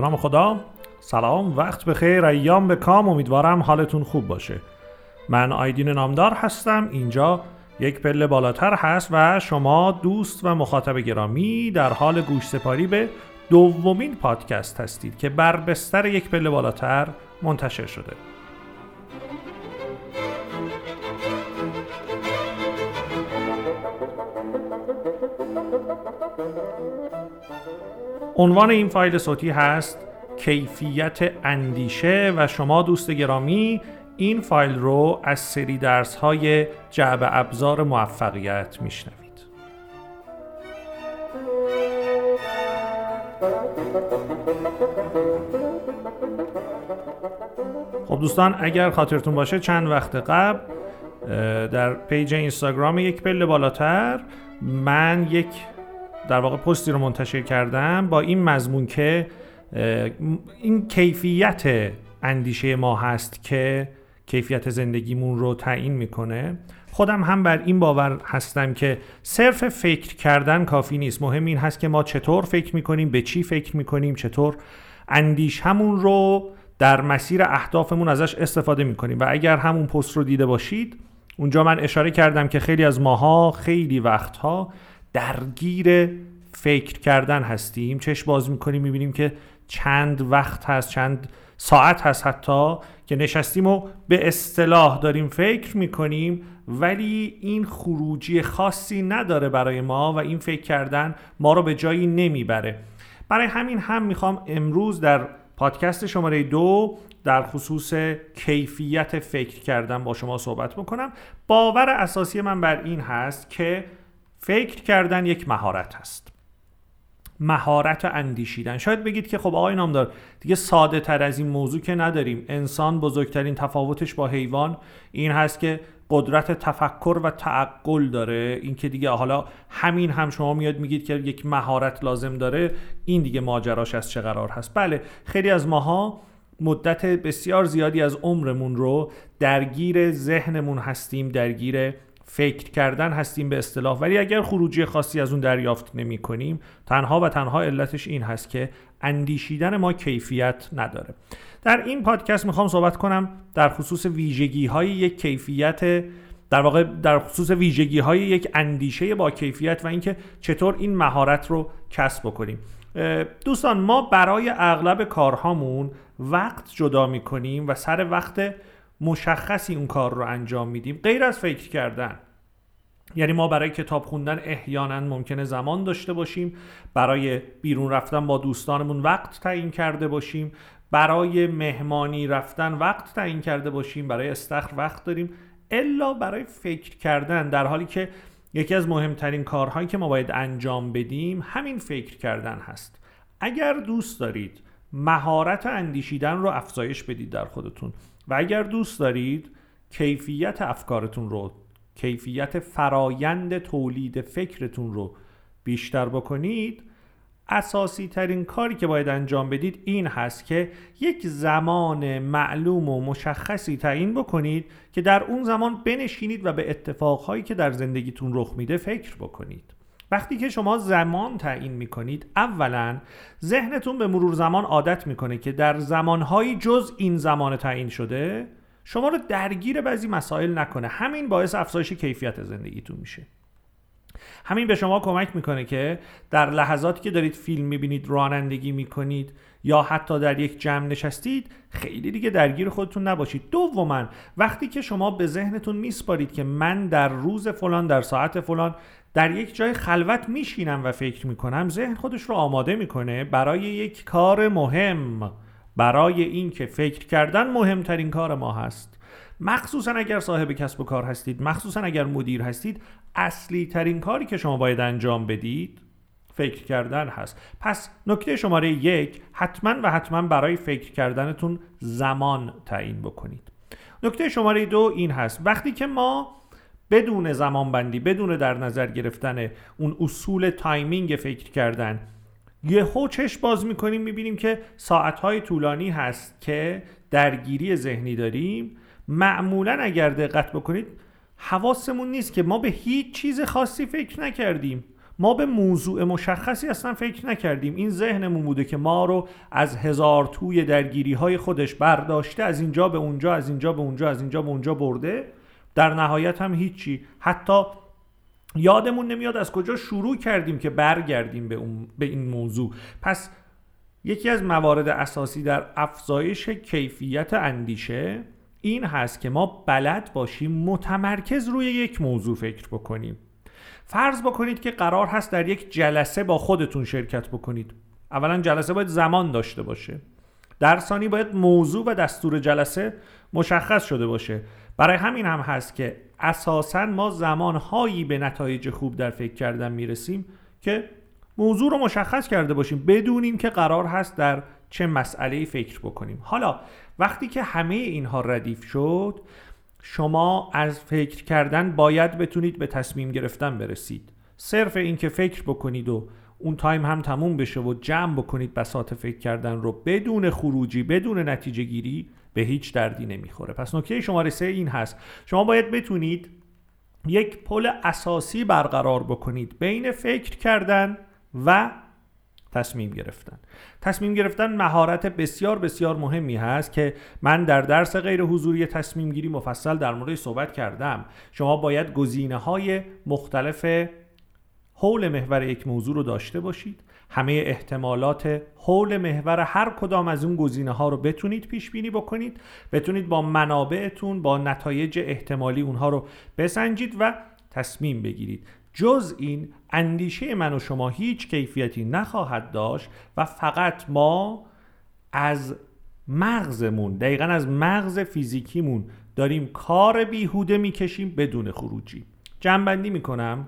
به نام خدا. سلام وقت بخیر. ایام به کام. امیدوارم حالتون خوب باشه. من آیدین نامدار هستم. اینجا یک پله بالاتر هست و شما دوست و مخاطب گرامی در حال گوش سپاری به دومین پادکست هستید که بر بستر یک پله بالاتر منتشر شده. عنوان این فایل صوتی هست کیفیت اندیشه و شما دوست گرامی این فایل رو از سری درس های جعب ابزار موفقیت میشنوید. خب دوستان اگر خاطرتون باشه چند وقت قبل در پیج اینستاگرام یک پله بالاتر من یک در واقع پستی رو منتشر کردم با این مضمون که این کیفیت اندیشه ما هست که کیفیت زندگیمون رو تعیین می‌کنه. خودم هم بر این باور هستم که صرف فکر کردن کافی نیست. مهم این هست که ما چطور فکر می‌کنیم به چی فکر می‌کنیم چطور همون رو در مسیر اهدافمون ازش استفاده می‌کنیم. و اگر همون پست رو دیده باشید اونجا من اشاره کردم که خیلی از ماها خیلی وقتها درگیر فکر کردن هستیم. چشم باز می‌کنیم می‌بینیم که چند وقت هست چند ساعت هست حتی که نشستیم و به اصطلاح داریم فکر می‌کنیم ولی این خروجی خاصی نداره برای ما و این فکر کردن ما رو به جایی نمی‌بره. برای همین هم می‌خوام امروز در پادکست شماره دو در خصوص کیفیت فکر کردن با شما صحبت بکنم. باور اساسی من بر این هست که فکر کردن یک مهارت هست. مهارت اندیشیدن. شاید بگید که خب آقای نامدار دیگه ساده تر از این موضوع که نداریم. انسان بزرگترین تفاوتش با حیوان این هست که قدرت تفکر و تعقل داره. این که دیگه حالا همین هم شما میاد میگید که یک مهارت لازم داره این دیگه ماجراش از چه قرار هست؟ بله خیلی از ماها مدت بسیار زیادی از عمرمون رو درگیر ذهنمون هستیم درگیر فکر کردن هستیم به اصطلاح. ولی اگر خروجی خاصی از اون دریافت نمی کنیم تنها و تنها علتش این هست که اندیشیدن ما کیفیت نداره. در این پادکست می‌خوام صحبت کنم در خصوص ویژگی های یک کیفیت در واقع در خصوص ویژگی های یک اندیشه با کیفیت و اینکه چطور این مهارت رو کسب بکنیم. دوستان ما برای اغلب کارهامون وقت جدا می‌کنیم و سر وقت مشخصی اون کار رو انجام میدیم غیر از فکر کردن. یعنی ما برای کتاب خوندن احیانا ممکنه زمان داشته باشیم برای بیرون رفتن با دوستانمون وقت تعیین کرده باشیم برای مهمانی رفتن وقت تعیین کرده باشیم برای استخر وقت داریم الا برای فکر کردن. در حالی که یکی از مهمترین کارهایی که ما باید انجام بدیم همین فکر کردن هست. اگر دوست دارید مهارت اندیشیدن رو افزایش بدید در خودتون. و اگر دوست دارید کیفیت افکارتون رو کیفیت فرایند تولید فکرتون رو بیشتر بکنید. اساسی ترین کاری که باید انجام بدید این هست که یک زمان معلوم و مشخصی تعیین بکنید که در اون زمان بنشینید و به اتفاقهایی که در زندگیتون رخ میده فکر بکنید. وقتی که شما زمان تعیین می‌کنید اولا ذهنتون به مرور زمان عادت می‌کنه که در زمانهایی جز این زمان تعیین شده شما رو درگیر بعضی مسائل نکنه. همین باعث افزایش کیفیت زندگیتون میشه. همین به شما کمک می‌کنه که در لحظاتی که دارید فیلم می‌بینید رانندگی می‌کنید یا حتی در یک جمع نشستید خیلی دیگه درگیر خودتون نباشید. دوما وقتی که شما به ذهنتون میسپارید که من در روز فلان در ساعت فلان در یک جای خلوت میشینم و فکر می‌کنم ذهن خودش رو آماده می‌کنه برای یک کار مهم. برای اینکه فکر کردن مهمترین کار ما هست. مخصوصا اگر صاحب کسب و کار هستید مخصوصا اگر مدیر هستید اصلی ترین کاری که شما باید انجام بدید فکر کردن هست. پس نکته شماره یک حتما و حتما برای فکر کردنتون زمان تعیین بکنید. نکته شماره دو این هست. وقتی که ما بدون زمان بندی بدون در نظر گرفتن اون اصول timing فکر کردن یه چش باز می‌کنیم می‌بینیم که ساعتهای طولانی هست که درگیری ذهنی داریم. معمولا اگر دقت بکنید حواسمون نیست که ما به هیچ چیز خاصی فکر نکردیم. ما به موضوع مشخصی اصلا فکر نکردیم. این ذهنمون بوده که ما رو از هزار توی درگیری های خودش برداشته از اینجا به اونجا از اینجا به اونجا از اینجا به اونجا برده. در نهایت هم هیچی. حتی یادمون نمیاد از کجا شروع کردیم که برگردیم به, اون، به این موضوع. پس یکی از موارد اساسی در افزایش کیفیت اندیشه این هست که ما بلد باشیم متمرکز روی یک موضوع فکر بکنیم. فرض بکنید که قرار هست در یک جلسه با خودتون شرکت بکنید. اولا جلسه باید زمان داشته باشه. در ثانی باید موضوع و دستور جلسه مشخص شده باشه. برای همین هم هست که اساسا ما زمانهایی به نتایج خوب در فکر کردن می‌رسیم که موضوع رو مشخص کرده باشیم بدونیم که قرار هست در چه مسئله فکر بکنیم. حالا وقتی که همه اینها ردیف شد شما از فکر کردن باید بتونید به تصمیم گرفتن برسید. صرف اینکه فکر بکنید و اون تایم هم تموم بشه و جمع بکنید بساط فکر کردن رو بدون خروجی بدون نتیجه گیری به هیچ دردی نمی‌خوره. پس نکته شماره سه این هست. شما باید بتونید یک پل اساسی برقرار بکنید بین فکر کردن و تصمیم گرفتن. تصمیم گرفتن مهارت بسیار بسیار مهمی هست که من در درس غیر حضوری تصمیم گیری مفصل در مورد صحبت کردم. شما باید گزینه های مختلف حول محور یک موضوع رو داشته باشید. همه احتمالات حول محور هر کدام از اون گزینه ها رو بتونید پیش بینی بکنید. بتونید با منابعتون با نتایج احتمالی اونها رو بسنجید و تصمیم بگیرید. جز این اندیشه من و شما هیچ کیفیتی نخواهد داشت و فقط ما از مغزمون دقیقا از مغز فیزیکیمون داریم کار بیهوده می‌کشیم بدون خروجی. جنبندی می‌کنم.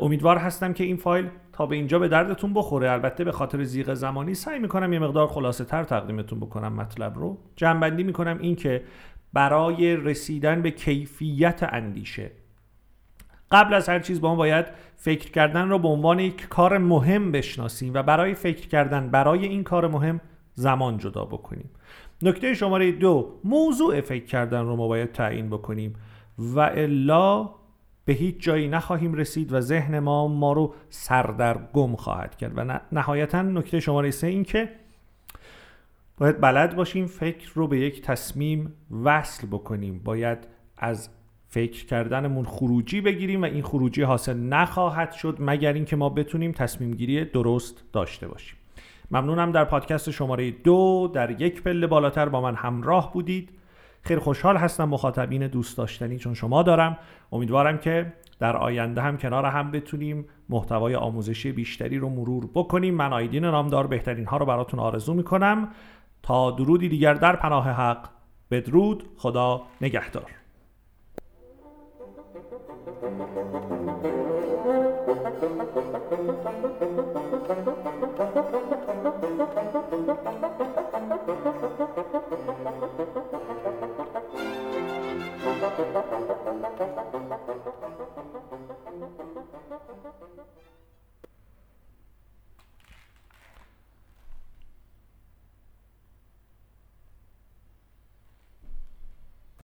امیدوار هستم که این فایل تا به اینجا به دردتون بخوره. البته به خاطر زیغ زمانی سعی می‌کنم یه مقدار خلاصه تر تقدیمتون بکنم مطلب رو. جنبندی می‌کنم این که برای رسیدن به کیفیت اندیشه قبل از هر چیز با ما باید فکر کردن رو به عنوان یک کار مهم بشناسیم و برای فکر کردن برای این کار مهم زمان جدا بکنیم. نکته شماره دو موضوع فکر کردن رو ما باید تعیین بکنیم. و الا به هیچ جایی نخواهیم رسید و ذهن ما ما رو سردرگم خواهد کرد. و نهایتا نکته شماره سه این که باید بلد باشیم فکر رو به یک تصمیم وصل بکنیم. باید از فکر کردنمون خروجی بگیریم و این خروجی حاصل نخواهد شد مگر اینکه ما بتونیم تصمیم گیری درست داشته باشیم. ممنونم در پادکست شماره دو. در یک پله بالاتر با من همراه بودید. خیلی خوشحال هستم مخاطبین دوست داشتنی چون شما دارم. امیدوارم که در آینده هم کنار هم بتونیم محتوای آموزشی بیشتری رو مرور بکنیم. من آیدین نامدار بهترین ها رو براتون آرزو می‌کنم. تا درودی دیگر در پناه حق بدرود خدا نگهدار.